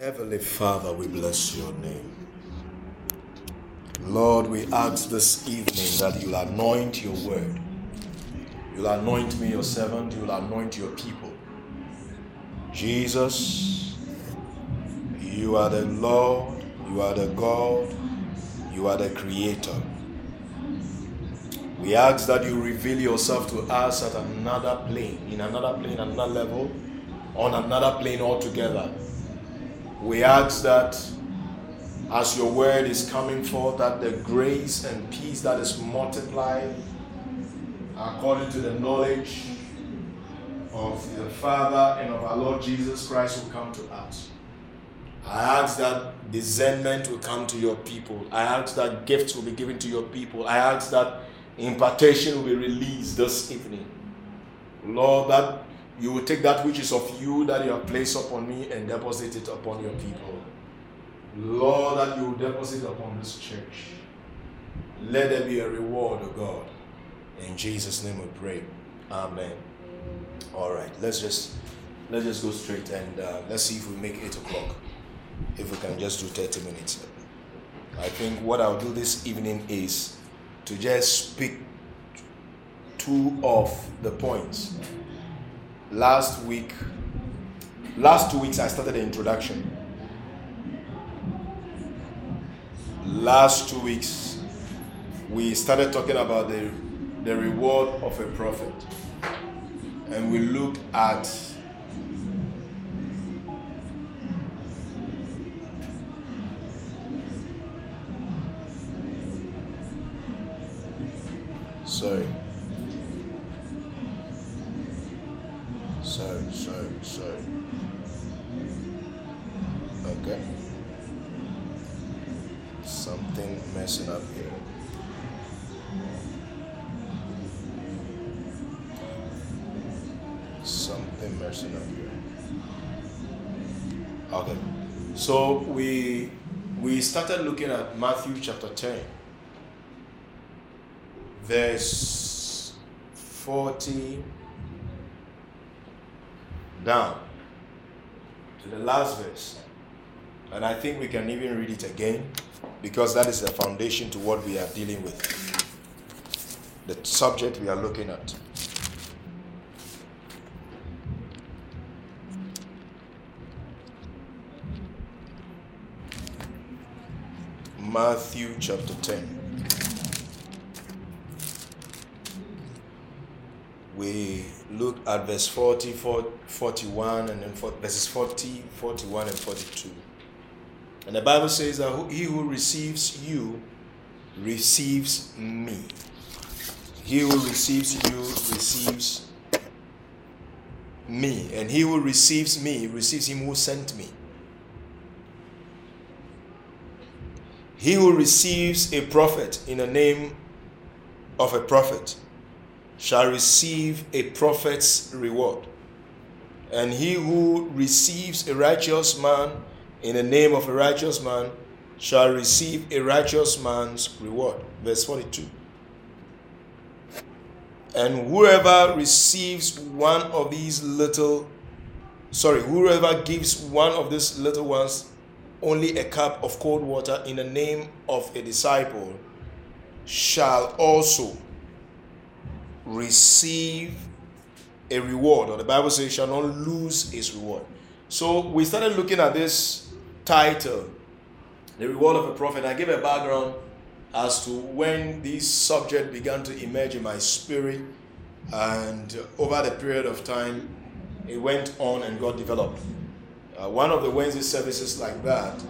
Heavenly Father, we bless your name. Lord, we ask this evening that you'll anoint your word. You'll anoint me, your servant. You'll anoint your people. Jesus, you are the Lord. You are the God. You are the Creator. We ask that you reveal yourself to us at another plane, in another plane, another level, on another plane altogether. We ask that as your word is coming forth, that the grace and peace that is multiplied according to the knowledge of the Father and of our Lord Jesus Christ will come to us. I ask that discernment will come to your people. I ask that gifts will be given to your people. I ask that impartation will be released this evening. Lord, that you will take that which is of you that you have placed upon me and deposit it upon your people. Lord, that you will deposit upon this church. Let there be a reward, O God. In Jesus' name we pray. Amen. All right, let's just let's just go straight and uh, let's see if we make eight o'clock. If we can just do 30 minutes. I think what I'll do this evening is to just speak two of the points. Last week, last two weeks, I started the introduction. Last two weeks, we started talking about the, the reward of a prophet. And we looked at sorry. Okay. So we we started looking at Matthew chapter 10 verse 40 down to the last verse. And I think we can even read it again because that is the foundation to what we are dealing with. The subject we are looking at. Matthew chapter 10. we look at verse 40, 41, and then verses 40, 41, and 42. And the Bible says that he who receives you receives me. He who receives you receives me. And he who receives me receives him who sent me. He who receives a prophet in the name of a prophet shall receive a prophet's reward. And he who receives a righteous man in the name of a righteous man shall receive a righteous man's reward. Verse 42. And whoever receives one of these little, sorry, whoever gives one of these little ones only a cup of cold water in the name of a disciple shall also receive a reward, or the Bible says, shall not lose his reward. So we started looking at this title, The Reward of a Prophet. I gave a background as to when this subject began to emerge in my spirit, and over the period of time, it went on and got developed. Uh, one of the Wednesday services like that,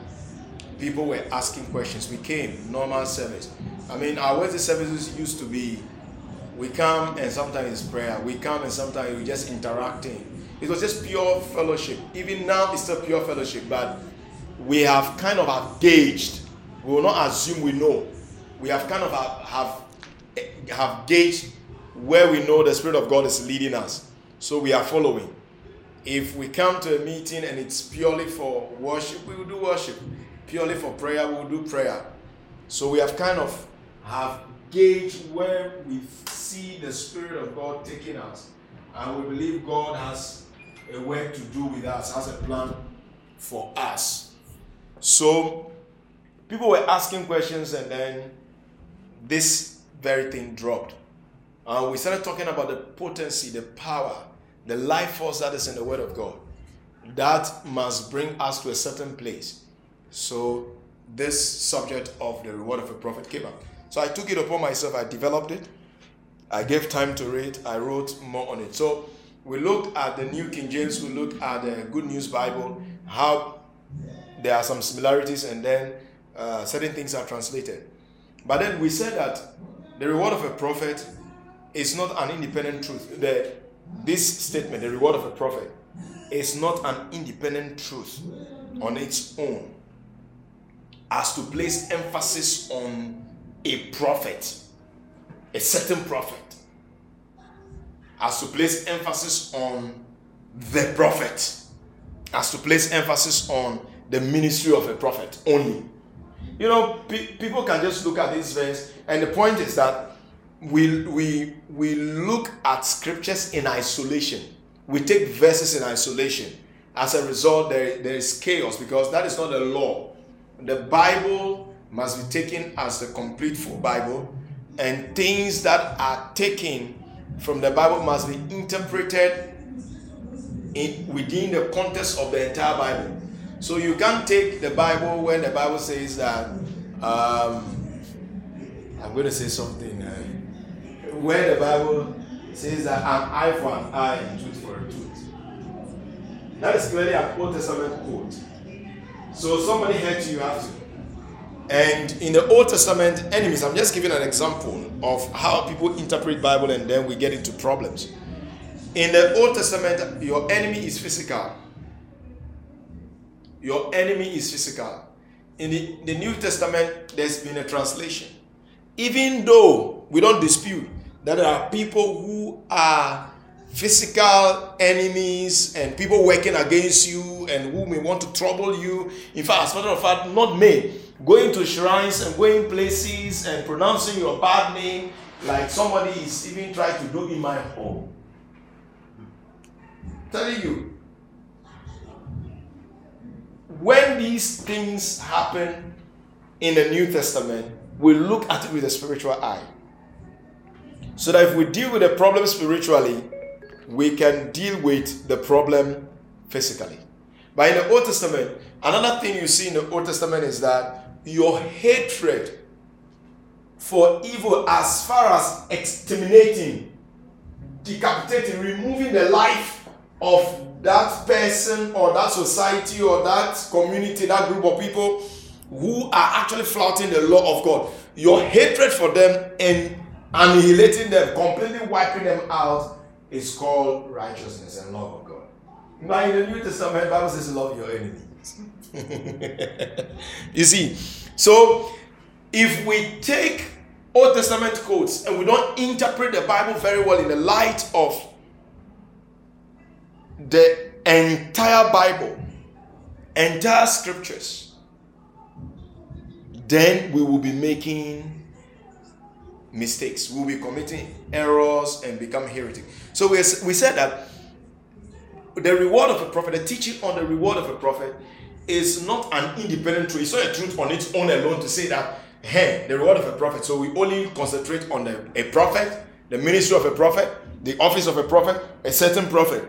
people were asking questions. We came, normal service. I mean, our Wednesday services used to be we come and sometimes it's prayer. We come and sometimes we're just interacting. It was just pure fellowship. Even now, it's still pure fellowship, but we have kind of engaged. We will not assume we know. We have kind of have, have, have gauged where we know the Spirit of God is leading us. So we are following. If we come to a meeting and it's purely for worship, we will do worship. Purely for prayer, we will do prayer. So we have kind of have gauge where we see the Spirit of God taking us. And we believe God has a work to do with us, has a plan for us. So people were asking questions, and then this very thing dropped. And we started talking about the potency, the power, the life force that is in the Word of God. That must bring us to a certain place. So this subject of the reward of a prophet came up. So I took it upon myself, I developed it, I gave time to read, I wrote more on it. So we looked at the New King James, we looked at the Good News Bible, how there are some similarities, and then uh, certain things are translated. But then we said that the reward of a prophet is not an independent truth. The, this statement, the reward of a prophet, is not an independent truth on its own as to place emphasis on a prophet, a certain prophet, as to place emphasis on the prophet, as to place emphasis on the ministry of a prophet only. You know, pe- people can just look at this verse, and the point is that we, we, we look at scriptures in isolation. We take verses in isolation. As a result, there, there is chaos because that is not the law the Bible must be taken as the complete full Bible, and things that are taken from the Bible must be interpreted in, within the context of the entire Bible. So you can't take the Bible when the Bible says that. Um, I'm going to say something. Uh, where the Bible says that an eye for an eye and tooth for a tooth. That is clearly an Old Testament quote. So somebody hurt you, you have to. And in the Old Testament, enemies, I'm just giving an example of how people interpret Bible and then we get into problems. In the Old Testament, your enemy is physical. Your enemy is physical. In the, the New Testament, there's been a translation. Even though we don't dispute that there are people who are physical enemies and people working against you and who may want to trouble you. In fact, as a matter of fact, not me. Going to shrines and going places and pronouncing your bad name like somebody is even trying to do in my home. Telling you, when these things happen in the New Testament, we look at it with a spiritual eye. So that if we deal with the problem spiritually, we can deal with the problem physically. But in the Old Testament, another thing you see in the Old Testament is that your hatred for evil, as far as exterminating, decapitating, removing the life of that person or that society or that community, that group of people who are actually flouting the law of God, your hatred for them and annihilating them, completely wiping them out is called righteousness and love of God. Now in the New Testament, Bible says love your enemies. you see, so if we take Old Testament quotes and we don't interpret the Bible very well in the light of the entire Bible, entire scriptures, then we will be making mistakes. We'll be committing errors and become heretic. So we, we said that the reward of a prophet, the teaching on the reward of a prophet, is not an independent truth. It's not a truth on its own alone to say that, hey, the reward of a prophet. So we only concentrate on the, a prophet, the ministry of a prophet, the office of a prophet, a certain prophet.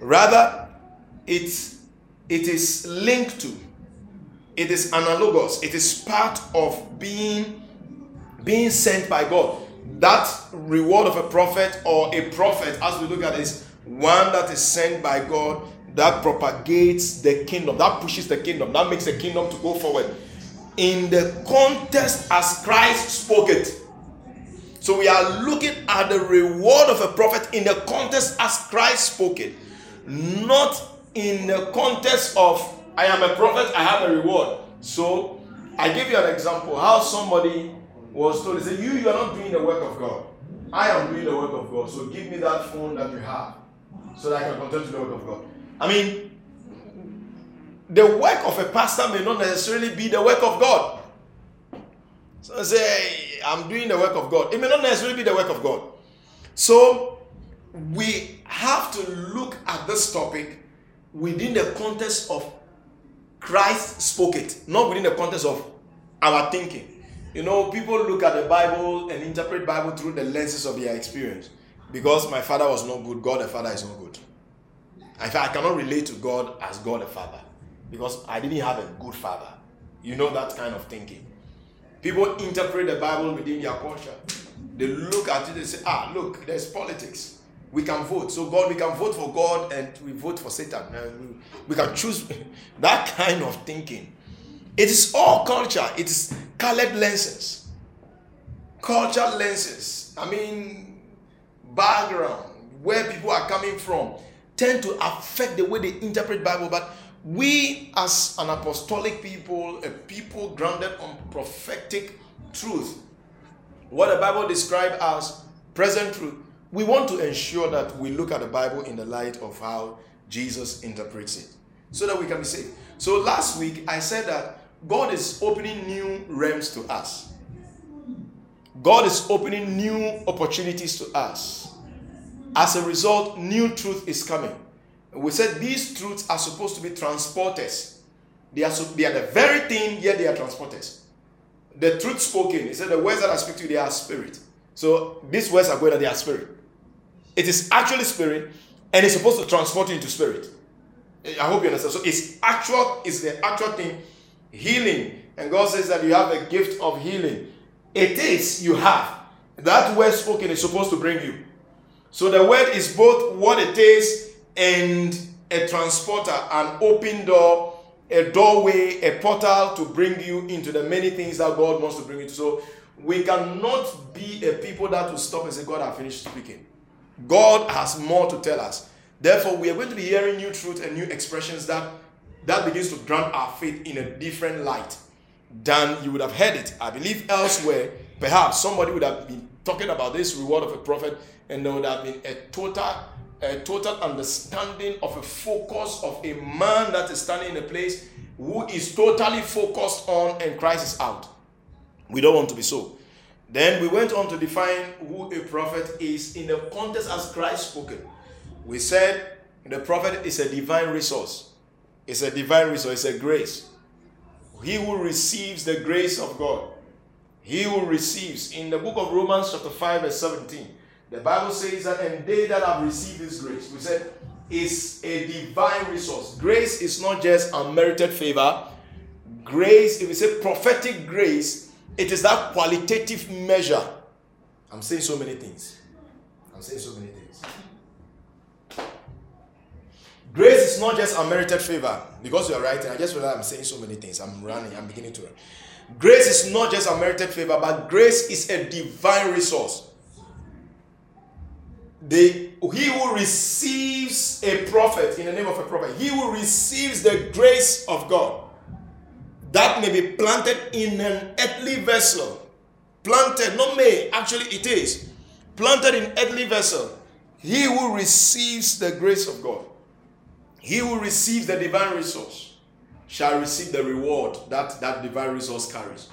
Rather, it's it is linked to, it is analogous, it is part of being being sent by God. That reward of a prophet or a prophet, as we look at this, one that is sent by God that propagates the kingdom, that pushes the kingdom, that makes the kingdom to go forward in the context as Christ spoke it. So we are looking at the reward of a prophet in the context as Christ spoke it, not in the context of I am a prophet, I have a reward. So I give you an example how somebody was told, He said, You, you are not doing the work of God. I am doing the work of God. So give me that phone that you have so that I can continue to the work of God. I mean, the work of a pastor may not necessarily be the work of God. So I say, I'm doing the work of God. It may not necessarily be the work of God. So we have to look at this topic within the context of Christ spoke it, not within the context of our thinking. You know, people look at the Bible and interpret Bible through the lenses of their experience. Because my father was not good, God the Father is not good. In fact, I cannot relate to God as God the Father because I didn't have a good father. You know that kind of thinking. People interpret the Bible within their culture. They look at it and say, ah, look, there's politics. We can vote. So, God, we can vote for God and we vote for Satan. We can choose that kind of thinking. It is all culture, it is colored lenses. Culture lenses. I mean, background, where people are coming from, tend to affect the way they interpret Bible. But we, as an apostolic people, a people grounded on prophetic truth, what the Bible describes as present truth, we want to ensure that we look at the Bible in the light of how Jesus interprets it so that we can be saved. So last week I said that God is opening new realms to us. God is opening new opportunities to us. As a result, new truth is coming. We said these truths are supposed to be transporters. They are, they are the very thing, yet they are transporters. The truth spoken, he said, the words that I speak to you, they are spirit. So these words are going to their spirit. It is actually spirit, and it's supposed to transport you into spirit. I hope you understand. So it's actual, it's the actual thing, healing. And God says that you have a gift of healing. It is, you have. That word spoken is supposed to bring you. So the word is both what it is and a transporter, an open door, a doorway, a portal to bring you into the many things that God wants to bring you to. So we cannot be a people that will stop and say, God, I finished speaking. God has more to tell us. Therefore, we are going to be hearing new truth and new expressions that that begins to ground our faith in a different light than you would have heard it. I believe elsewhere, perhaps somebody would have been talking about this reward of a prophet, and there would have been a total, a total understanding of a focus of a man that is standing in a place who is totally focused on and Christ is out. We don't want to be so. Then we went on to define who a prophet is in the context as Christ spoken. We said the prophet is a divine resource. It's a divine resource, it's a grace. He who receives the grace of God, he who receives. In the book of Romans, chapter 5, verse 17, the Bible says that, and they that have received this grace, we said, is a divine resource. Grace is not just unmerited favor. Grace, if we say prophetic grace, it is that qualitative measure. I'm saying so many things. I'm saying so many things. Grace is not just unmerited favor. Because you are writing, I just realized I'm saying so many things. I'm running, I'm beginning to run. Grace is not just unmerited favor, but grace is a divine resource. The, he who receives a prophet in the name of a prophet, he who receives the grace of God that may be planted in an earthly vessel. Planted, not may, actually it is. Planted in earthly vessel. He who receives the grace of God he who receives the divine resource shall receive the reward that that divine resource carries.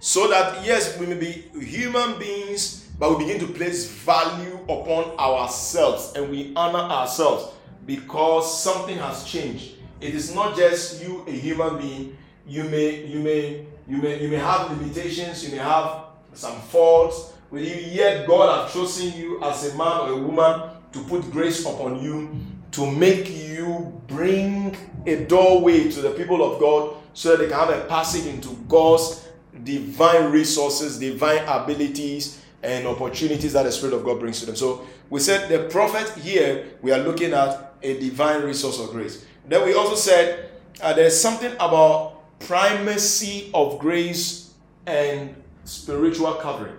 So that, yes, we may be human beings, but we begin to place value upon ourselves and we honor ourselves because something has changed. It is not just you, a human being. You may, you may, you may, you may have limitations. You may have some faults with you. Yet God has chosen you as a man or a woman to put grace upon you to make you bring a doorway to the people of God so that they can have a passage into God's divine resources, divine abilities, and opportunities that the Spirit of God brings to them. So we said the prophet here, we are looking at a divine resource of grace. Then we also said uh, there's something about primacy of grace and spiritual covering.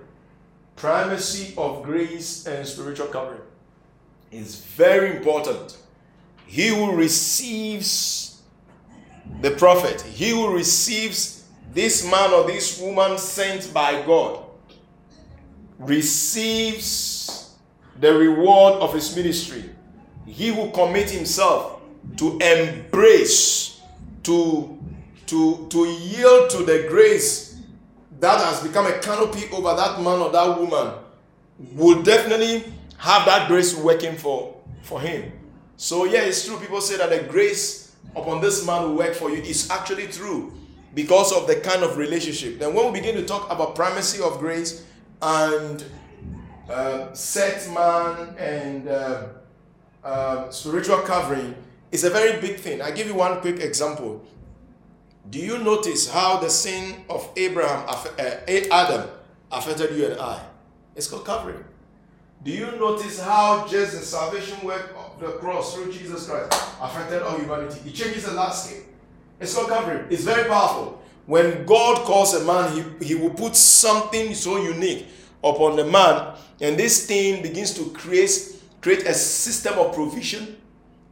Primacy of grace and spiritual covering is very important he who receives the prophet, he who receives this man or this woman sent by God, receives the reward of his ministry. He who commit himself to embrace, to, to, to yield to the grace that has become a canopy over that man or that woman will definitely have that grace working for, for him. So, yeah, it's true. People say that the grace upon this man who worked for you is actually true because of the kind of relationship. Then, when we begin to talk about primacy of grace and uh, set man and uh, uh, spiritual covering, it's a very big thing. I give you one quick example. Do you notice how the sin of Abraham, uh, Adam, affected you and I? It's called covering. Do you notice how just the salvation work of the cross through Jesus Christ affected all humanity? It changes the landscape. It's called covering. It's very powerful. When God calls a man, he, he will put something so unique upon the man, and this thing begins to create, create a system of provision.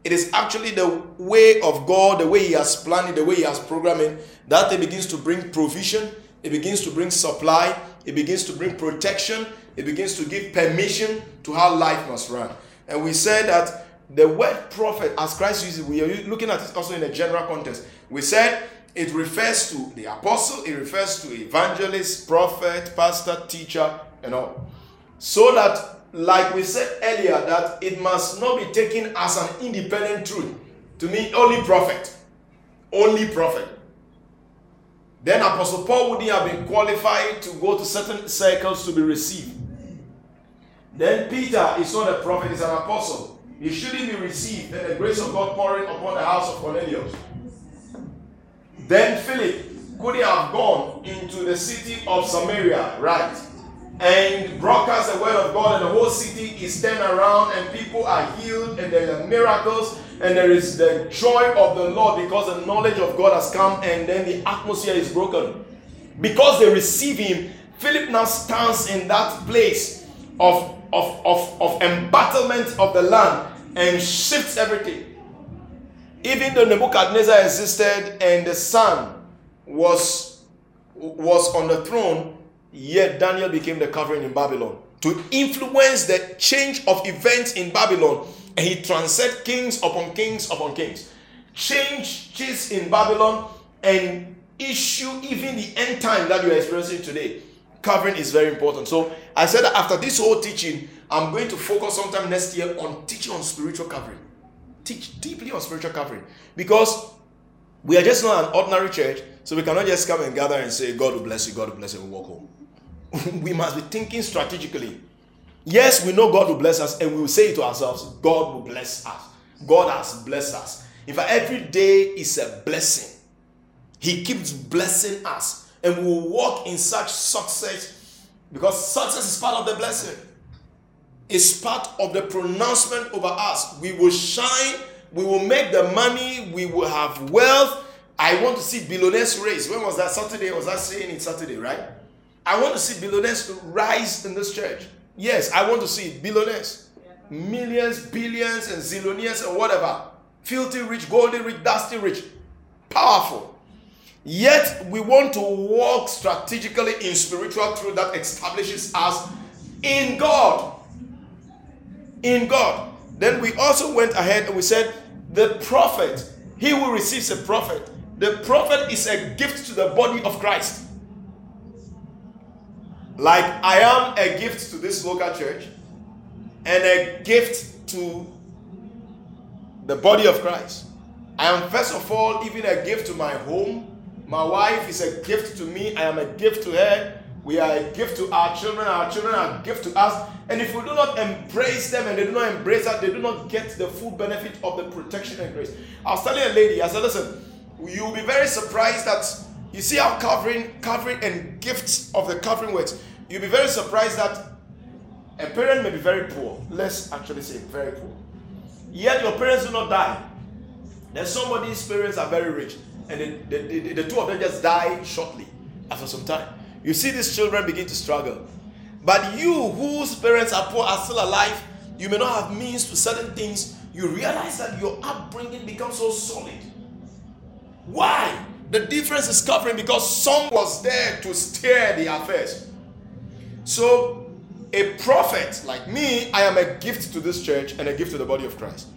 It is actually the way of God, the way He has planned it, the way He has programmed it, that it begins to bring provision, it begins to bring supply, it begins to bring protection, it begins to give permission to how life must run. And we said that the word prophet, as Christ uses, we are looking at it also in a general context. We said it refers to the apostle, it refers to evangelist, prophet, pastor, teacher, and all. So that, like we said earlier, that it must not be taken as an independent truth. To me, only prophet. Only prophet. Then Apostle Paul wouldn't have been qualified to go to certain circles to be received. Then Peter is not a prophet, he's an apostle. He shouldn't be received. Then the grace of God pouring upon the house of Cornelius. Then Philip could have gone into the city of Samaria, right? And broadcast the word of God, and the whole city is turned around, and people are healed, and there are miracles, and there is the joy of the Lord because the knowledge of God has come, and then the atmosphere is broken. Because they receive Him, Philip now stands in that place of, of, of, of embattlement of the land and shifts everything. Even though Nebuchadnezzar existed and the son was, was on the throne, yet Daniel became the covering in Babylon to influence the change of events in Babylon. And he transcended kings upon kings upon kings. Changes in Babylon and issue even the end time that you are experiencing today. Covering is very important. So I said after this whole teaching, I'm going to focus sometime next year on teaching on spiritual covering. Teach deeply on spiritual covering. Because we are just not an ordinary church, so we cannot just come and gather and say, God will bless you, God will bless you, and walk home. we must be thinking strategically. Yes, we know God will bless us, and we will say to ourselves God will bless us. God has blessed us. In fact, every day is a blessing. He keeps blessing us, and we will walk in such success because success is part of the blessing is part of the pronouncement over us. We will shine, we will make the money, we will have wealth. I want to see billionaires raise. When was that? Saturday? Was that saying it Saturday, right? I want to see billionaires rise in this church. Yes, I want to see billionaires. Millions, billions, and zillionaires, and whatever. Filthy rich, golden rich, dusty rich. Powerful. Yet we want to walk strategically in spiritual truth that establishes us in God in God. Then we also went ahead and we said, the prophet, he who receives a prophet, the prophet is a gift to the body of Christ. Like I am a gift to this local church and a gift to the body of Christ. I am first of all even a gift to my home. My wife is a gift to me. I am a gift to her. We are a gift to our children. Our children are a gift to us. And if we do not embrace them and they do not embrace us, they do not get the full benefit of the protection and grace. I was telling a lady, I said, listen, you'll be very surprised that you see our covering, covering and gifts of the covering words. You'll be very surprised that a parent may be very poor. Let's actually say very poor. Yet your parents do not die. Then somebody's parents are very rich, and the, the, the, the two of them just die shortly after some time. You see these children begin to struggle. But you, whose parents are poor, are still alive, you may not have means to certain things. You realize that your upbringing becomes so solid. Why? The difference is covering because some was there to steer the affairs. So, a prophet like me, I am a gift to this church and a gift to the body of Christ.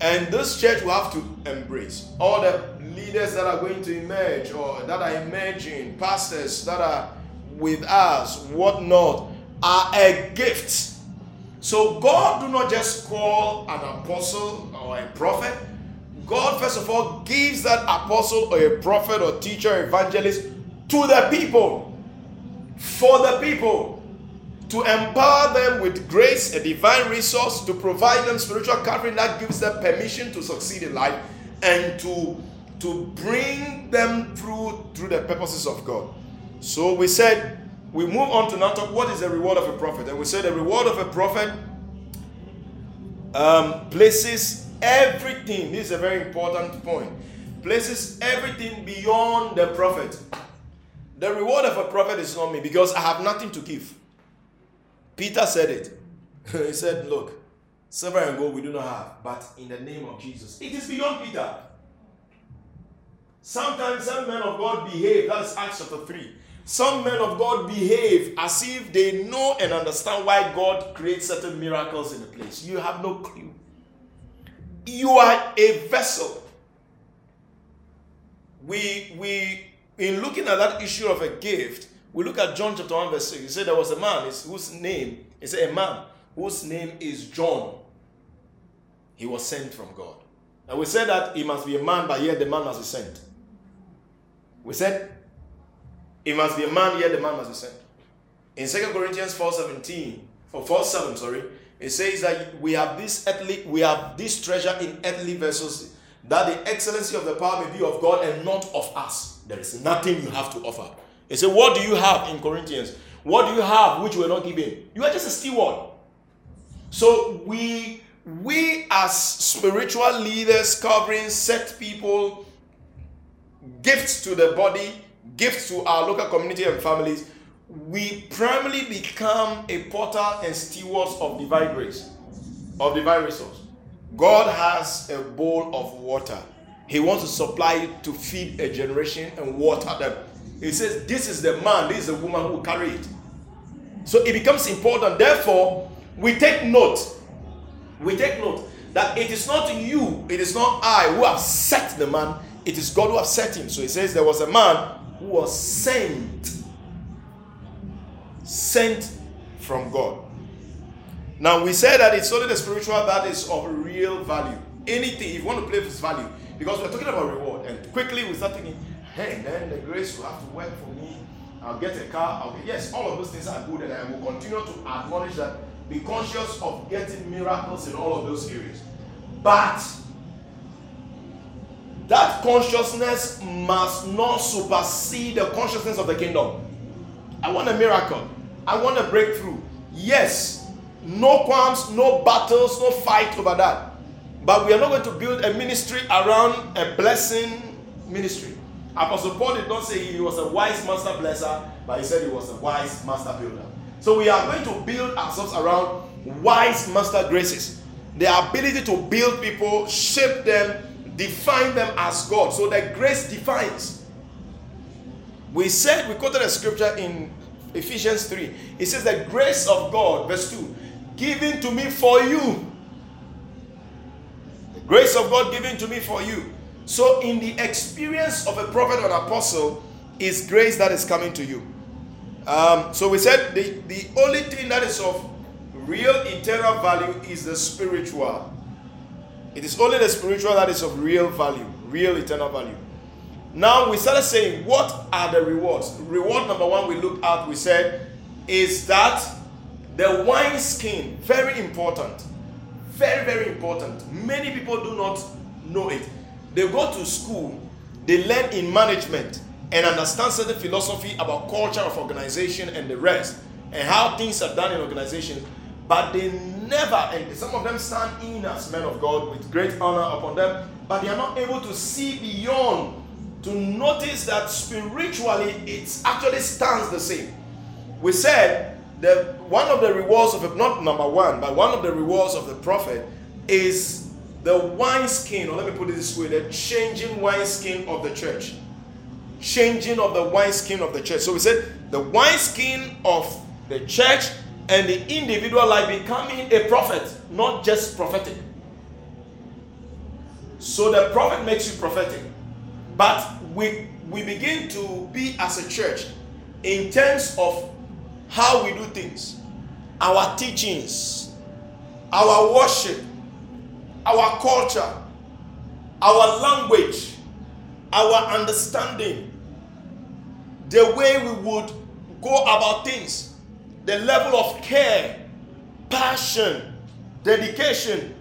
And this church will have to embrace all the leaders that are going to emerge or that are emerging, pastors that are with us, whatnot, are a gift. So God do not just call an apostle or a prophet. God, first of all, gives that apostle or a prophet or teacher, evangelist to the people, for the people, to empower them with grace, a divine resource, to provide them spiritual covering that gives them permission to succeed in life and to, to bring them through through the purposes of God. So we said, we move on to now talk what is the reward of a prophet. And we said the reward of a prophet um, places everything, this is a very important point, places everything beyond the prophet. The reward of a prophet is not me because I have nothing to give. Peter said it. he said, Look, silver and gold we do not have, but in the name of Jesus. It is beyond Peter. Sometimes some men of God behave, that's Acts chapter 3. Some men of God behave as if they know and understand why God creates certain miracles in a place. You have no clue. You are a vessel. We, we, in looking at that issue of a gift, we look at John chapter 1, verse 6. He said there was a man whose name, he said a man whose name is John. He was sent from God. And we said that he must be a man, but yet the man must be sent. We said he must be a man, yet the man must be sent. In 2 Corinthians 4 17, or 4 7, sorry, it says that we have this earthly, we have this treasure in earthly vessels, that the excellency of the power may be of God and not of us. There is nothing you have to offer. He said, What do you have in Corinthians? What do you have which we're not giving? You are just a steward. So we we as spiritual leaders covering set people gifts to the body gifts to our local community and families we primarily become a porter and stewards of divine grace, of divine resource. God has a bowl of water. He wants to supply it to feed a generation and water them. He says, This is the man, this is the woman who will carry it. So it becomes important. Therefore, we take note. We take note that it is not you, it is not I who have set the man, it is God who has set him. So he says, There was a man who was sent sent from God. Now we said that it's only the spiritual that is of real value. Anything, if you want to play with value, because we're talking about reward, and quickly we start thinking, hey, then the grace will have to work for me. I'll get a car. I'll get, yes, all of those things are good, and I will continue to acknowledge that. Be conscious of getting miracles in all of those areas. But that consciousness must not supersede the consciousness of the kingdom. I want a miracle. I want a breakthrough. Yes, no qualms, no battles, no fight over that. But we are not going to build a ministry around a blessing ministry. Apostle Paul did not say he was a wise master blesser, but he said he was a wise master builder. So we are going to build ourselves around wise master graces. The ability to build people, shape them, define them as God. So the grace defines. We said, we quoted a scripture in Ephesians 3. It says, The grace of God, verse 2, given to me for you. The grace of God given to me for you. So, in the experience of a prophet or apostle, is grace that is coming to you. Um, so, we said the, the only thing that is of real eternal value is the spiritual. It is only the spiritual that is of real value, real eternal value. Now we started saying, what are the rewards? Reward number one we looked at, we said, is that the wine skin, very important. Very, very important. Many people do not know it. They go to school, they learn in management and understand certain philosophy about culture of organization and the rest, and how things are done in organizations, but they never, and some of them stand in as men of God with great honor upon them, but they are not able to see beyond to notice that spiritually it actually stands the same. We said that one of the rewards of, not number one, but one of the rewards of the prophet is the wineskin, or let me put it this way, the changing wineskin of the church. Changing of the wineskin of the church. So we said the wineskin of the church and the individual life becoming a prophet, not just prophetic. So the prophet makes you prophetic. But we, we begin to be as a church in terms of how we do things, our teachings, our worship, our culture, our language, our understanding, the way we would go about things, the level of care, passion, dedication,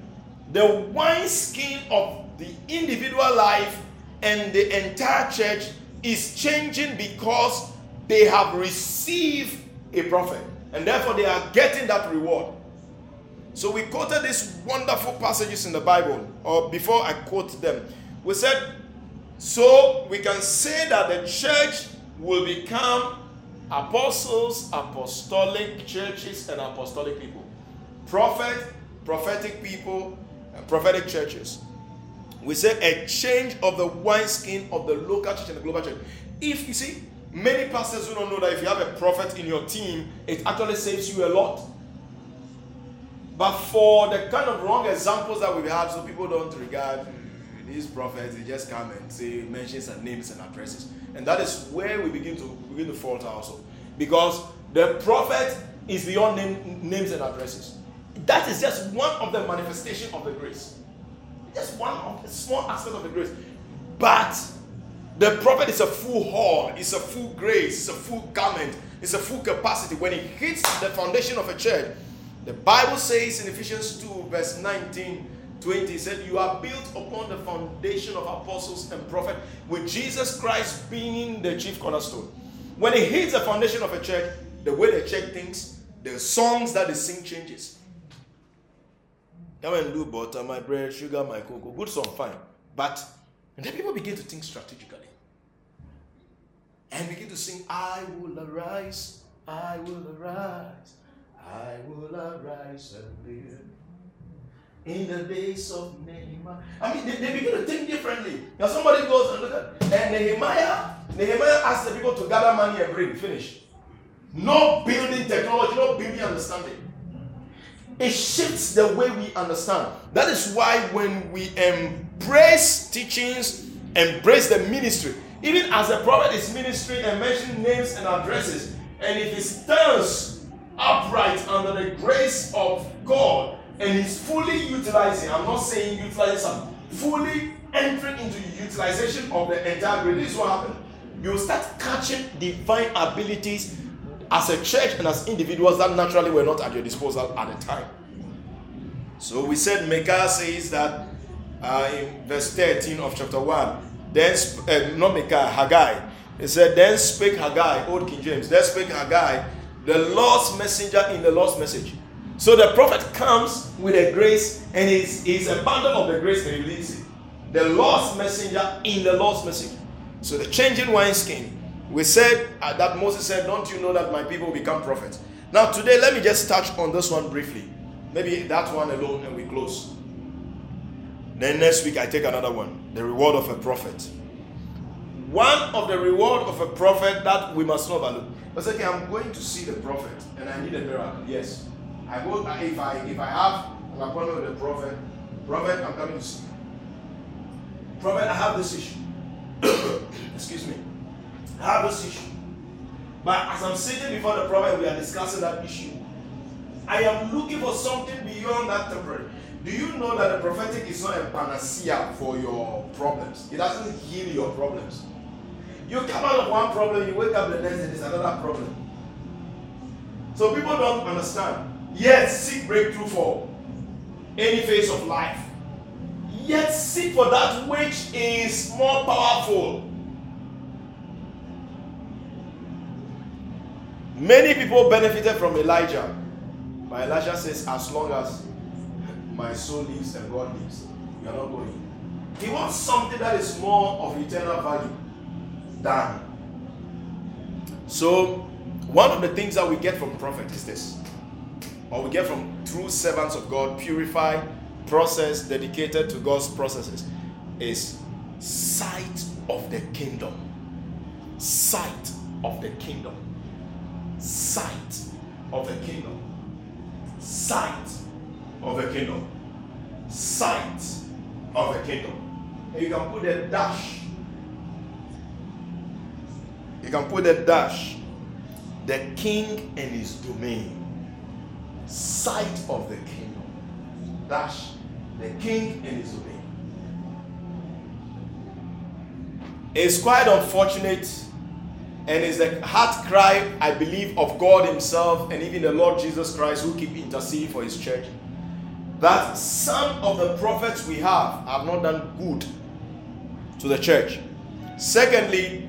the wineskin of the individual life and the entire church is changing because they have received a prophet and therefore they are getting that reward. So we quoted these wonderful passages in the Bible, or before I quote them, we said, so we can say that the church will become apostles, apostolic churches, and apostolic people. Prophet, prophetic people, prophetic churches. We say a change of the wineskin of the local church and the global church. If you see, many pastors who don't know that if you have a prophet in your team, it actually saves you a lot. But for the kind of wrong examples that we've so people don't regard these prophets, they just come and say mentions and names and addresses. And that is where we begin to begin to falter also. Because the prophet is beyond name, names and addresses. That is just one of the manifestation of the grace. Just one of the small aspect of the grace. But the prophet is a full horn, it's a full grace, it's a full garment, it's a full capacity. When it hits the foundation of a church, the Bible says in Ephesians 2, verse 19, 20, said, You are built upon the foundation of apostles and prophets, with Jesus Christ being the chief cornerstone. When it hits the foundation of a church, the way the church thinks, the songs that they sing changes. Come and do butter, my bread, sugar, my cocoa. Good song, fine. But and then people begin to think strategically. And begin to sing, I will arise, I will arise, I will arise and live. In the days of Nehemiah. I mean, they, they begin to think differently. Now somebody goes and look at and Nehemiah, Nehemiah asked the people to gather money and bring. Finish. No building technology, no building understanding. It shifts the way we understand. That is why when we embrace teachings, embrace the ministry, even as a prophet is ministry and mention names and addresses, and if stands upright under the grace of God and he's fully utilizing, I'm not saying utilizing some, fully entering into utilization of the entire grace, this is what happened. You start catching divine abilities as a church and as individuals that naturally were not at your disposal at the time. So we said Micaiah says that uh, in verse 13 of chapter 1, then, uh, not Micaiah, Haggai. He said, Then spake Haggai, Old King James, then spake Haggai, the Lord's messenger in the Lord's message. So the prophet comes with a grace and he's a bundle of the grace and he releases it. The Lord's messenger in the Lord's message. So the changing wineskin we said uh, that Moses said, Don't you know that my people become prophets? Now, today, let me just touch on this one briefly. Maybe that one alone and we close. Then next week, I take another one the reward of a prophet. One of the reward of a prophet that we must not overlook. But okay, I'm going to see the prophet and I need a miracle. Yes. I go if I if I have an appointment with the prophet, prophet, I'm coming to see. Prophet, I have this issue. Excuse me. I have this issue. But as I'm sitting before the prophet, we are discussing that issue. I am looking for something beyond that temporary. Do you know that the prophetic is not a panacea for your problems? It doesn't heal your problems. You come out of one problem, you wake up the next day, there's another problem. So people don't understand. Yes, seek breakthrough for any phase of life. Yet seek for that which is more powerful Many people benefited from Elijah. But Elijah says, as long as my soul lives and God lives, we are not going. He wants something that is more of eternal value than. So, one of the things that we get from prophet is this, or we get from true servants of God, purified, process, dedicated to God's processes, is sight of the kingdom. Sight of the kingdom sight of the kingdom. Sight of the kingdom. Sight of the kingdom. And you can put a dash. You can put a dash. The king and his domain. Sight of the kingdom. Dash. The king and his domain. It's quite unfortunate and it's the heart cry, I believe, of God Himself and even the Lord Jesus Christ who keep interceding for His church. That some of the prophets we have have not done good to the church. Secondly,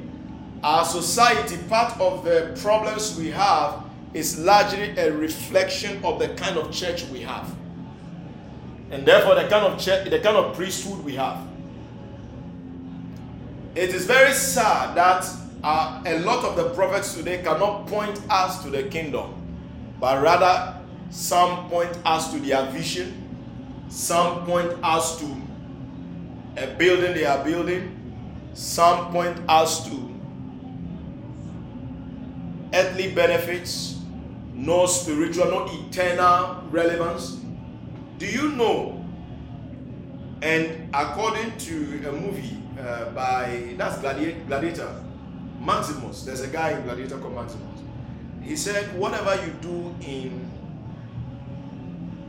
our society, part of the problems we have is largely a reflection of the kind of church we have. And therefore the kind of church, the kind of priesthood we have. It is very sad that uh, a lot of the prophets today cannot point us to the kingdom, but rather some point us to their vision, some point us to a building they are building, some point us to earthly benefits, no spiritual, no eternal relevance. Do you know? And according to a movie uh, by that's Gladiator, Maximus, there's a guy in Gladiator called Maximus. He said, whatever you do in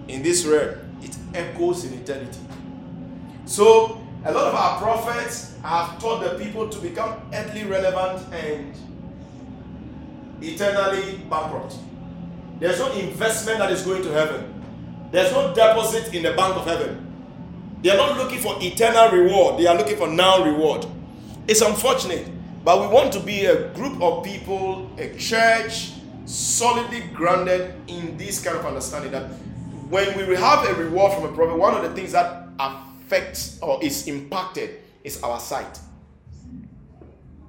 in this realm, it echoes in eternity. So a lot of our prophets have taught the people to become earthly relevant and eternally bankrupt. There's no investment that is going to heaven. There's no deposit in the bank of heaven. They are not looking for eternal reward, they are looking for now reward. It's unfortunate but we want to be a group of people, a church, solidly grounded in this kind of understanding that when we have a reward from a prophet, one of the things that affects or is impacted is our sight.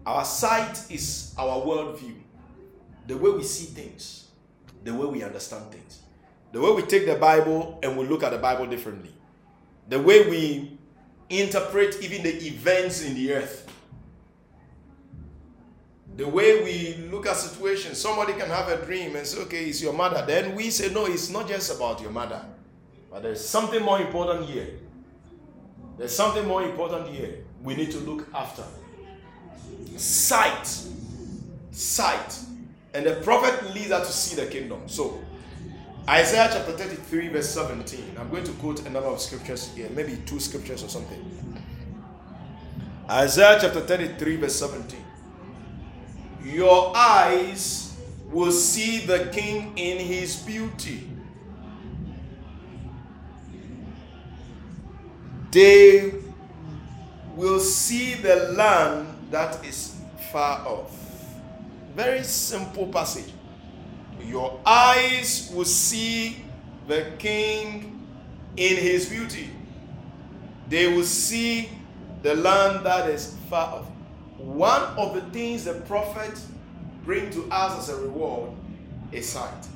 Our sight is our worldview, the way we see things, the way we understand things, the way we take the Bible and we look at the Bible differently, the way we interpret even the events in the earth the way we look at situations, somebody can have a dream and say, okay, it's your mother. Then we say, no, it's not just about your mother. But there's something more important here. There's something more important here we need to look after. Sight. Sight. And the prophet leads us to see the kingdom. So, Isaiah chapter 33, verse 17. I'm going to quote a number of scriptures here, maybe two scriptures or something. Isaiah chapter 33, verse 17 your eyes will see the king in his beauty. They will see the land that is far off. Very simple passage. Your eyes will see the king in his beauty. They will see the land that is far off. One of the things the prophet bring to us as a reward is sight.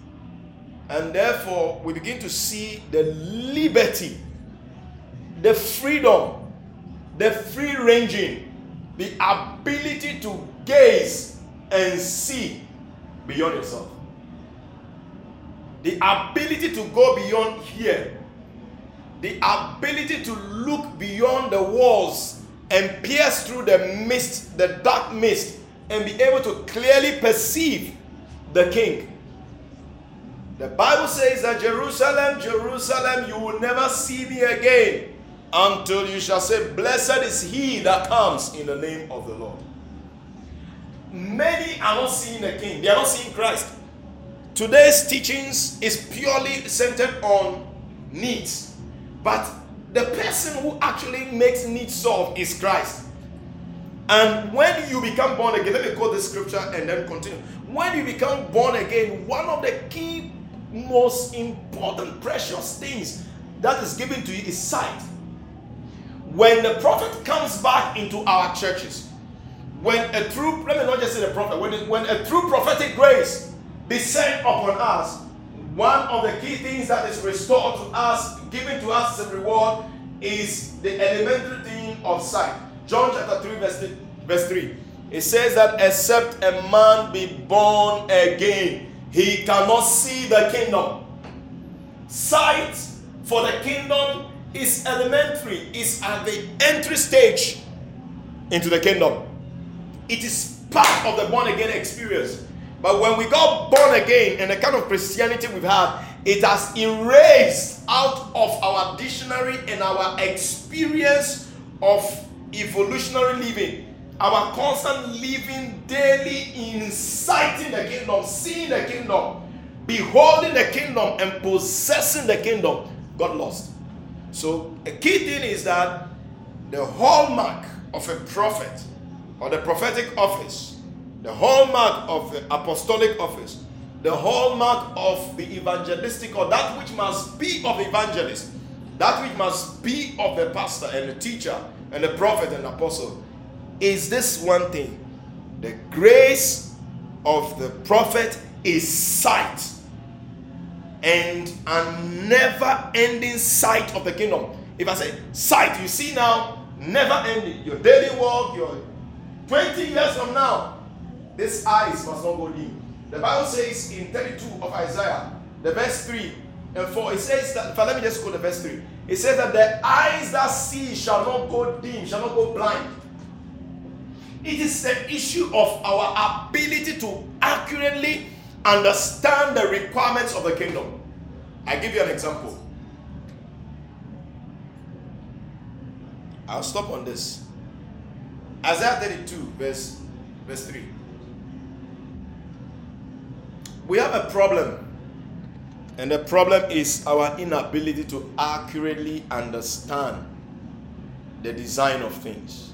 And therefore, we begin to see the liberty, the freedom, the free ranging, the ability to gaze and see beyond yourself. The ability to go beyond here. The ability to look beyond the walls and pierce through the mist, the dark mist, and be able to clearly perceive the king. The Bible says that Jerusalem, Jerusalem, you will never see me again until you shall say, Blessed is he that comes in the name of the Lord. Many are not seeing the king, they are not seeing Christ. Today's teachings is purely centered on needs, but the person who actually makes needs solved is Christ. And when you become born again, let me quote the scripture and then continue. When you become born again, one of the key, most important, precious things that is given to you is sight. When the prophet comes back into our churches, when a true, let me not just say the prophet, when, when a true prophetic grace descend upon us, one of the key things that is restored to us, given to us as a reward, is the elementary thing of sight. John chapter 3, verse 3, verse 3. It says that except a man be born again, he cannot see the kingdom. Sight for the kingdom is elementary, is at the entry stage into the kingdom. It is part of the born again experience. But when we got born again and the kind of Christianity we've had, it has erased out of our dictionary and our experience of evolutionary living our constant living daily inciting the kingdom, seeing the kingdom, beholding the kingdom, and possessing the kingdom got lost. So, a key thing is that the hallmark of a prophet or the prophetic office, the hallmark of the apostolic office, the hallmark of the evangelistic or that which must be of evangelist, that which must be of the pastor and the teacher and the prophet and apostle is this one thing the grace of the prophet is sight and a never ending sight of the kingdom. If I say sight, you see now, never ending. Your daily walk, your 20 years from now, these eyes must not go dim. The Bible says in 32 of Isaiah, the verse 3 and 4, it says that, let me just quote the verse 3. It says that the eyes that see shall not go dim, shall not go blind. It is the issue of our ability to accurately understand the requirements of the kingdom. I give you an example. I'll stop on this. Isaiah 32, verse, verse 3. We have a problem, and the problem is our inability to accurately understand the design of things,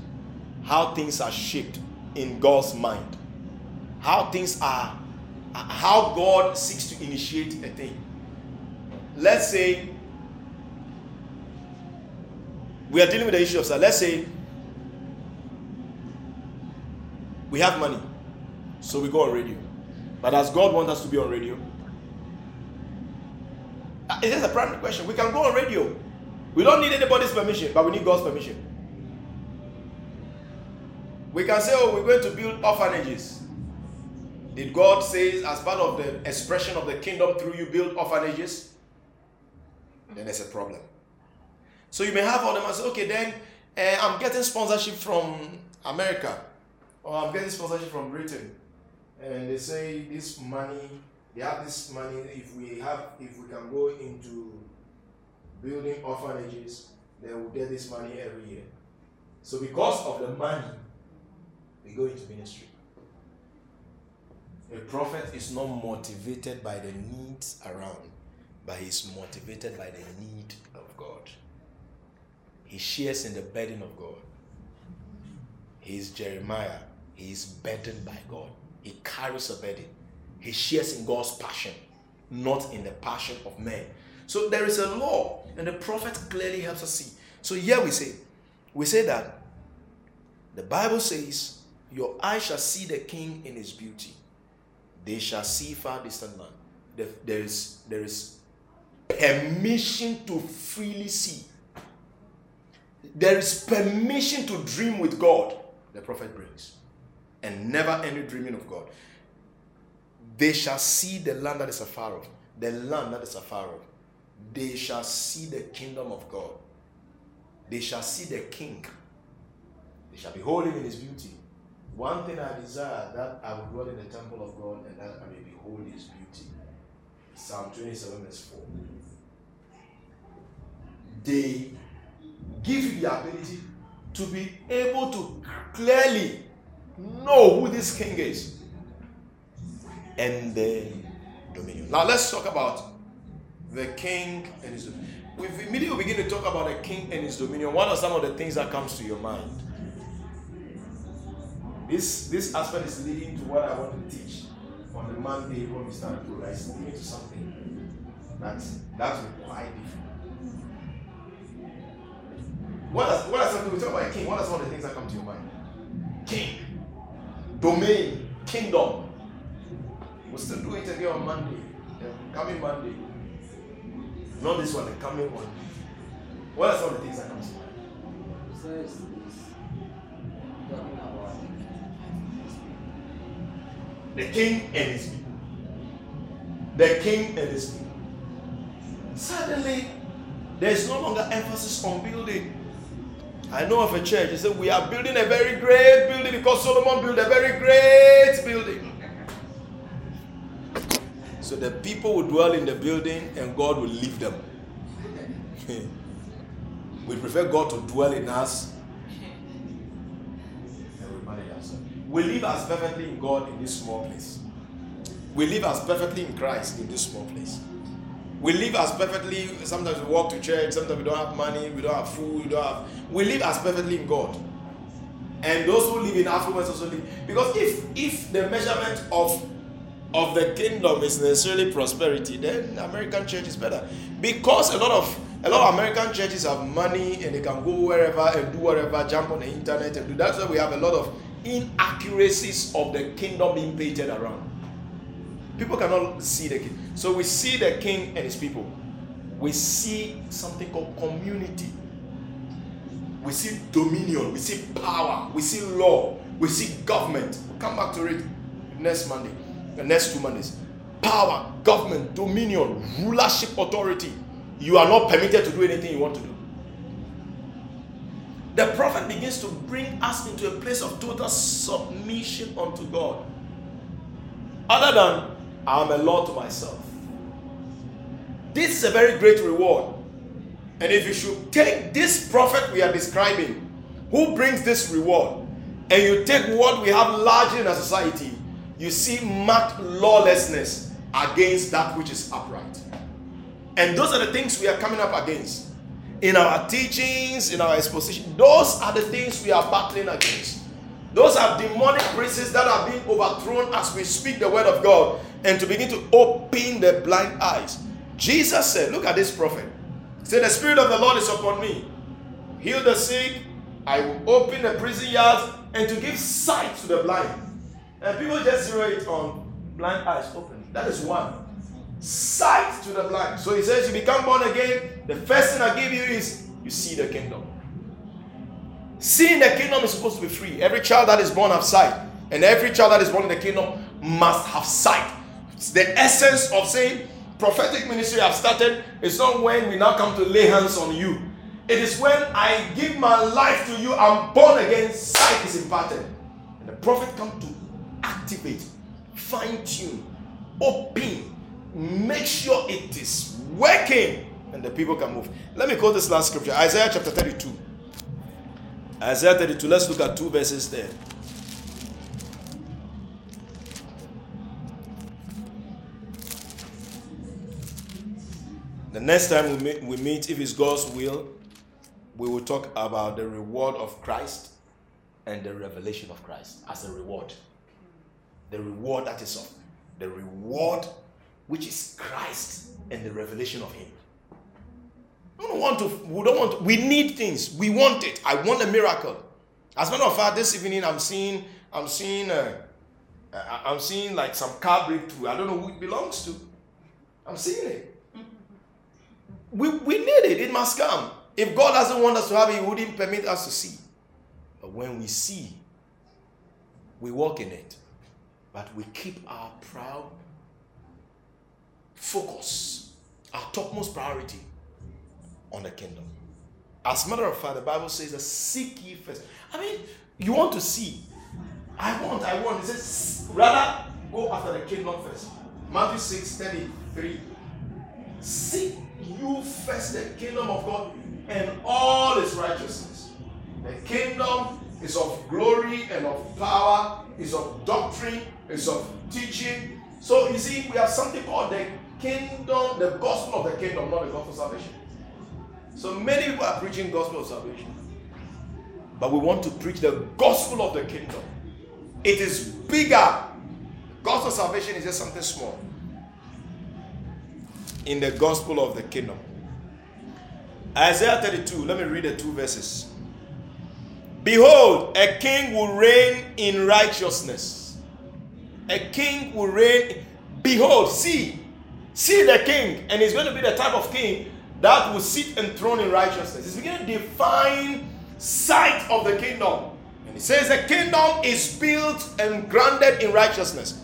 how things are shaped in God's mind, how things are, how God seeks to initiate a thing. Let's say we are dealing with the issue of. Let's say we have money, so we go on radio. But does God want us to be on radio? It is a primary question. We can go on radio. We don't need anybody's permission, but we need God's permission. We can say, oh, we're going to build orphanages. Did God say, as part of the expression of the kingdom through you, build orphanages? Then there's a problem. So you may have all them and say, okay, then uh, I'm getting sponsorship from America, or I'm getting sponsorship from Britain and they say this money, they have this money. If we have, if we can go into building orphanages, they will get this money every year. So because of the money, we go into ministry. A prophet is not motivated by the needs around, but he's motivated by the need of God. He shares in the burden of God. He's Jeremiah. He is burdened by God. He carries a burden. He shares in God's passion, not in the passion of men. So there is a law, and the prophet clearly helps us see. So here we say, we say that the Bible says, Your eyes shall see the king in his beauty. They shall see far distant land. There is, there is permission to freely see. There is permission to dream with God, the prophet brings and never any dreaming of God. They shall see the land that is afar off, the land that is afar off. They shall see the kingdom of God. They shall see the king. They shall behold him in his beauty. One thing I desire that I will dwell in the temple of God and that I may behold his beauty. Psalm 27, verse 4. They give you the ability to be able to clearly know who this king is and the dominion. Now let's talk about the king and his dominion. We immediately begin to talk about the king and his dominion. What are some of the things that comes to your mind? This this aspect is leading to what I want to teach on the Monday when we start to It's leading to something that that's quite different. What are, what are some we talk about king? What are some of the things that come to your mind? King domain, kingdom. We'll still do it again on Monday. Yeah, coming Monday. Not this one, the coming one. What are some of the things that come to mind? The king and his people. The king and his people. Suddenly, there is no longer emphasis on building. I know of a church. They said, We are building a very great building because Solomon built a very great building. So the people will dwell in the building and God will leave them. we prefer God to dwell in us We live as perfectly in God in this small place. We live as perfectly in Christ in this small place. We live as perfectly, sometimes we walk to church, sometimes we don't have money, we don't have food, we don't have. We live as perfectly in God. And those who live in affluence also live. Because if if the measurement of of the kingdom is necessarily prosperity, then American church is better. Because a lot of a lot of American churches have money and they can go wherever and do whatever, jump on the internet and do that's why we have a lot of inaccuracies of the kingdom being painted around. People cannot see the king. So we see the king and his people. We see something called community. We see dominion. We see power. We see law. We see government. We'll come back to it next Monday. The next two Mondays. Power, government, dominion, rulership, authority. You are not permitted to do anything you want to do. The prophet begins to bring us into a place of total submission unto God. Other than, I'm a law to myself. This is a very great reward. And if you should take this prophet we are describing, who brings this reward, and you take what we have largely in our society, you see marked lawlessness against that which is upright. And those are the things we are coming up against in our teachings, in our exposition. Those are the things we are battling against. Those are demonic princes that are being overthrown as we speak the word of God and to begin to open the blind eyes. Jesus said, Look at this prophet. He said, The Spirit of the Lord is upon me. Heal the sick. I will open the prison yards and to give sight to the blind. And people just zero it on blind eyes open. That is one. Sight to the blind. So he says, You become born again. The first thing I give you is you see the kingdom. Seeing the kingdom is supposed to be free. Every child that is born have sight. And every child that is born in the kingdom must have sight. It's the essence of saying prophetic ministry I've started is not when we now come to lay hands on you. It is when I give my life to you, I'm born again, sight is imparted. And the prophet comes to activate, fine tune, open, make sure it is working, and the people can move. Let me quote this last scripture Isaiah chapter 32. Isaiah 32, let's look at two verses there. The next time we meet, we meet, if it's God's will, we will talk about the reward of Christ and the revelation of Christ as a reward. The reward that is of the reward which is Christ and the revelation of Him. We don't want to, we don't want to, we need things. We want it. I want a miracle. As a matter of fact, this evening I'm seeing, I'm seeing, uh, uh I'm seeing like some car breakthrough. I don't know who it belongs to. I'm seeing it. We, we need it. It must come. If God doesn't want us to have it, He wouldn't permit us to see. But when we see, we walk in it. But we keep our proud focus, our topmost priority on the kingdom. As a matter of fact, the Bible says that seek ye first. I mean, you want to see. I want, I want. It says, rather go after the kingdom first. Matthew 6 33. Seek you first the kingdom of God and all its righteousness. The kingdom is of glory and of power, is of doctrine, is of teaching. So you see, we have something called the kingdom, the gospel of the kingdom, not the gospel of salvation. So many people are preaching gospel of salvation. But we want to preach the gospel of the kingdom. It is bigger. Gospel of salvation is just something small in the gospel of the kingdom. Isaiah 32, let me read the two verses. Behold, a king will reign in righteousness. A king will reign. Behold, see, see the king, and he's going to be the type of king that will sit enthroned in righteousness. He's beginning to define sight of the kingdom. And he says the kingdom is built and grounded in righteousness.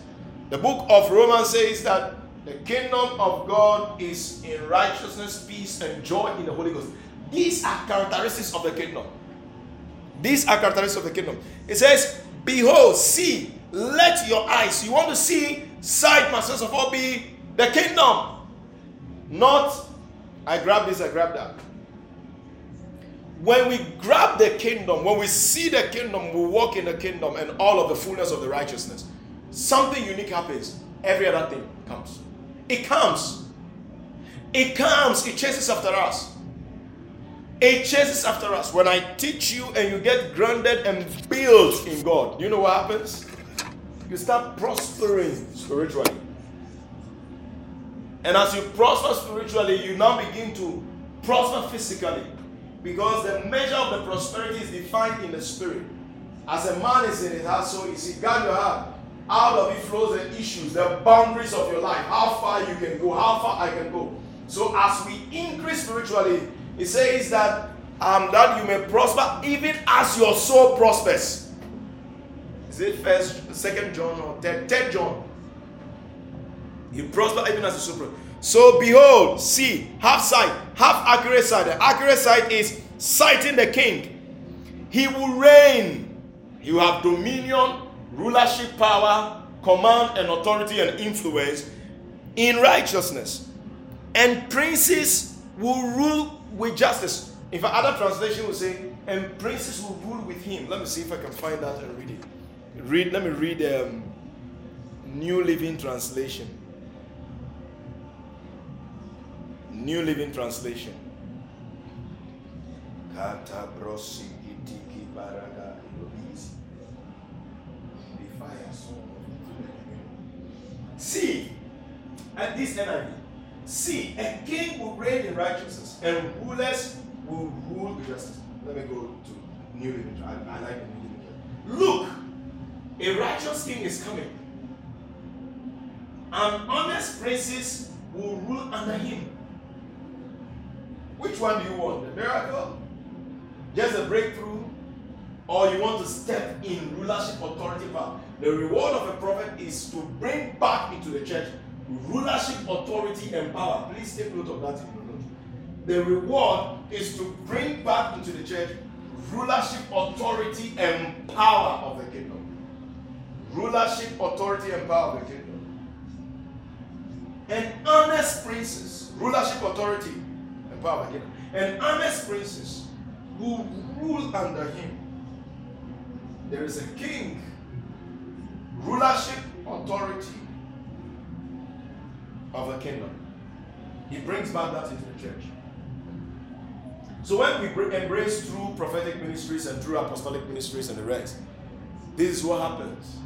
The book of Romans says that the kingdom of God is in righteousness, peace, and joy in the Holy Ghost. These are characteristics of the kingdom. These are characteristics of the kingdom. It says, Behold, see, let your eyes, you want to see, sight must first of all be the kingdom. Not, I grab this, I grab that. when we grab the kingdom, when we see the kingdom, we walk in the kingdom and all of the fullness of the righteousness, something unique happens. Every other thing comes. It comes. It comes. It chases after us. It chases after us. When I teach you and you get grounded and built in God, you know what happens? You start prospering spiritually. And as you prosper spiritually, you now begin to prosper physically. Because the measure of the prosperity is defined in the spirit. As a man is in his heart, so you see, guard your heart. Out of it flows the issues, the boundaries of your life, how far you can go, how far I can go. So as we increase spiritually, it says that um, that you may prosper even as your soul prospers. Is it first, second John or third, third John? Prosper even as soul prospers. So behold, see, have sight, have accurate sight. The accurate sight is sighting the king. He will reign. He will have dominion, rulership, power, command, and authority and influence in righteousness. And princes will rule with justice. In fact, other translation will say, and princes will rule with him. Let me see if I can find that and read it. Read, let me read um, New Living Translation. New Living Translation. See, and this NIV, see, a king will reign in righteousness, and rulers will rule with justice. Let me go to New Living. I, I like the New Living. Look, a righteous king is coming. And honest princes will rule under him. Which one do you want? The miracle? Just a breakthrough? Or you want to step in rulership, authority, power? The reward of a prophet is to bring back into the church rulership, authority, and power. Please take note of that. The reward is to bring back into the church rulership, authority, and power of the kingdom. Rulership, authority, and power of the kingdom. And honest princes, rulership, authority, power again. And honest princes who rule under him. There is a king, rulership, authority of a kingdom. He brings back that into the church. So when we embrace through prophetic ministries and through apostolic ministries and the rest, this is what happens.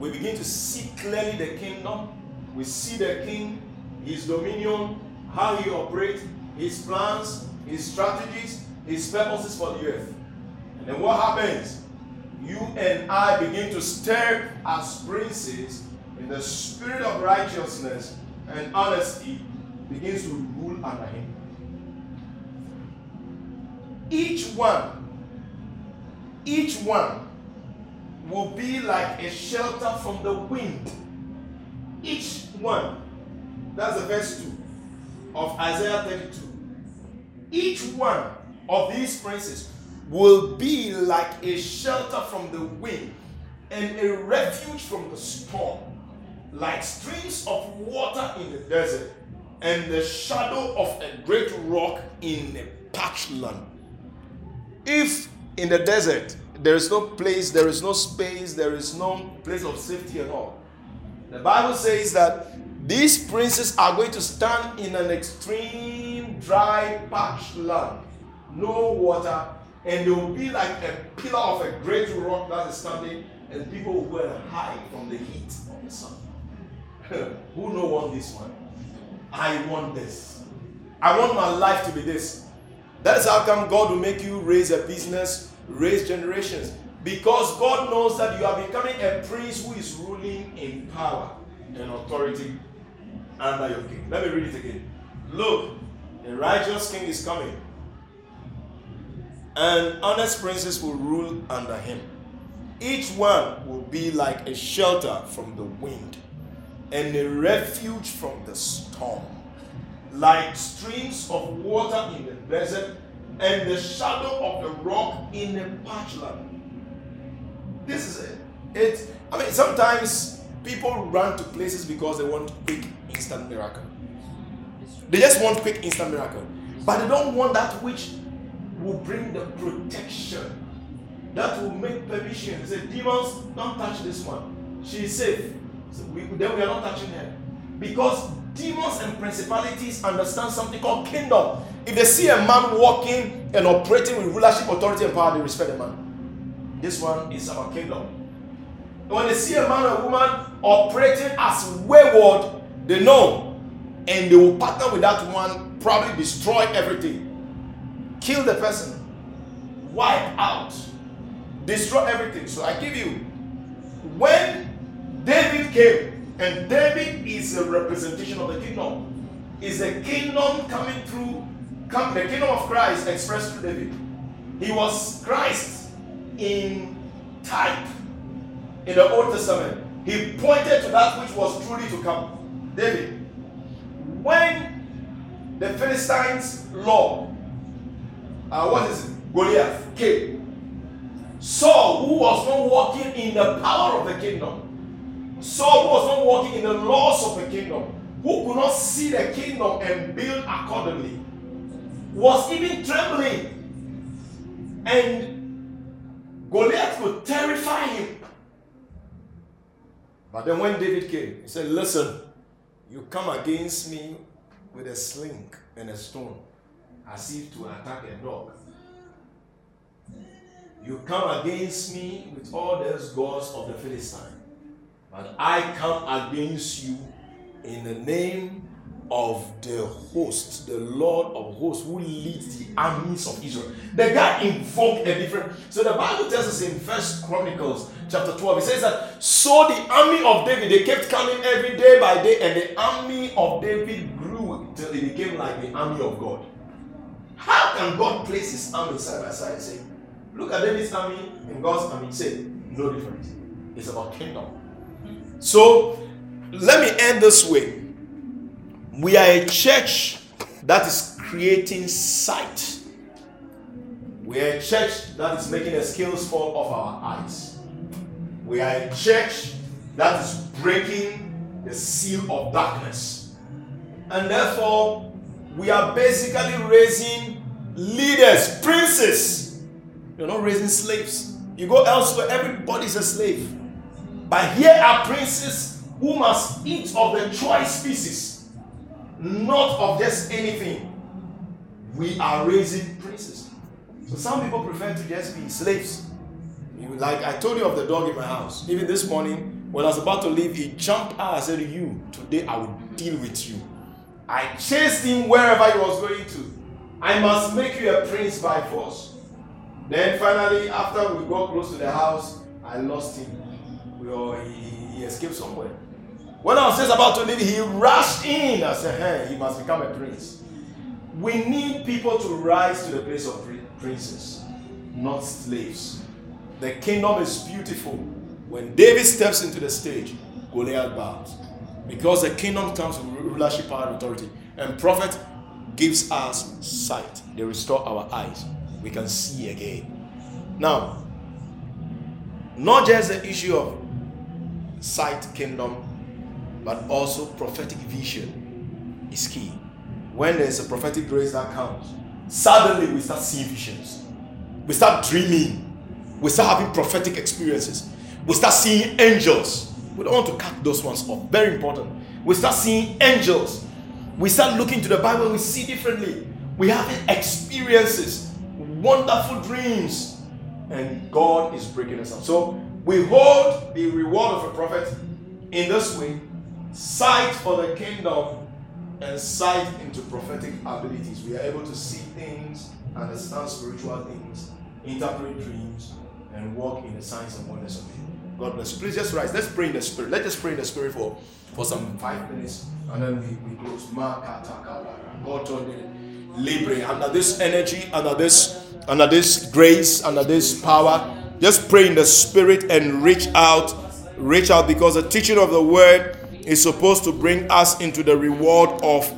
We begin to see clearly the kingdom. We see the king, his dominion, how he operates, his plans, his strategies, his purposes for the earth. And then what happens? You and I begin to step as princes in the spirit of righteousness and honesty begins to rule under him. Each one, each one will be like a shelter from the wind. Each one. That's the verse 2 of Isaiah 32 each one of these princes will be like a shelter from the wind and a refuge from the storm, like streams of water in the desert and the shadow of a great rock in a parched land. If in the desert there is no place, there is no space, there is no place of safety at all, the Bible says that these princes are going to stand in an extreme dry parched land, no water, and they will be like a pillar of a great rock that is standing, and people will hide from the heat of the sun. Who know want this one? I want this. I want my life to be this. That is how come God will make you raise a business, raise generations. Because God knows that you are becoming a prince who is ruling in power and authority under your king. Let me read it again. Look, a righteous king is coming, and honest princes will rule under him. Each one will be like a shelter from the wind and a refuge from the storm, like streams of water in the desert and the shadow of the rock in the parched land. This is it. It. I mean, sometimes people run to places because they want quick instant miracle. They just want quick instant miracle. But they don't want that which will bring the protection. That will make permission. They say, demons, don't touch this one. She is safe. So we, then we are not touching her. Because demons and principalities understand something called kingdom. If they see a man walking and operating with rulership, authority, and power, they respect the man. This one is our kingdom. When they see a man or woman operating as wayward, they know. And they will partner with that one, probably destroy everything. Kill the person. Wipe out. Destroy everything. So I give you. When David came, and David is a representation of the kingdom, is the kingdom coming through, come, the kingdom of Christ expressed through David. He was Christ in type in the Old Testament. He pointed to that which was truly to come. David. When the Philistines' law, uh, what is it? Goliath came. Saul, who was not walking in the power of the kingdom, Saul who was not walking in the laws of the kingdom, who could not see the kingdom and build accordingly, was even trembling. And Goliath could terrify him. But then when David came, he said, Listen, you come against me with a sling and a stone, as if to attack a dog. You come against me with all those gods of the Philistine, but I come against you in the name of the host, the Lord of hosts, who leads the armies of Israel. The guy invoked a different. So the Bible tells us in First Chronicles chapter 12, it says that so the army of David, they kept coming every day by day, and the army of David grew till it became like the army of God. How can God place his army side by side and say, look at David's army and God's army? Say, no difference. It's about kingdom. So let me end this way. We are a church that is creating sight. We are a church that is making the scales fall off our eyes. We are a church that is breaking the seal of darkness. And therefore, we are basically raising leaders, princes. You're not raising slaves. You go elsewhere, everybody's a slave. But here are princes who must eat of the choice species not of just anything. We are raising princes. So some people prefer to just be slaves. Like I told you of the dog in my house. Even this morning, when I was about to leave, he jumped out. I said, You, today I will deal with you. I chased him wherever he was going to. I must make you a prince by force. Then finally, after we got close to the house, I lost him. We all, he, he escaped somewhere. When I was just about to leave, he rushed in. I said, hey, he must become a prince. We need people to rise to the place of princes, not slaves. The kingdom is beautiful. When David steps into the stage, Goliath bows. Because the kingdom comes with rulership, power, and authority. And prophet gives us sight. They restore our eyes. We can see again. Now, not just the issue of sight, kingdom, but also prophetic vision is key. When there's a prophetic grace that comes, suddenly we start seeing visions. We start dreaming. We start having prophetic experiences. We start seeing angels. We don't want to cut those ones off. Very important. We start seeing angels. We start looking to the Bible, we see differently. We have experiences, wonderful dreams, and God is breaking us up. So we hold the reward of a prophet in this way sight for the kingdom and sight into prophetic abilities. We are able to see things, understand spiritual things, interpret dreams, and walk in the signs and wonders of it. God bless. Please just rise. Let's pray in the spirit. Let us pray in the spirit for, for some five minutes and then we, we close. Libre under this energy, under this, under this grace, under this power. Just pray in the spirit and reach out. Reach out because the teaching of the word is supposed to bring us into the reward of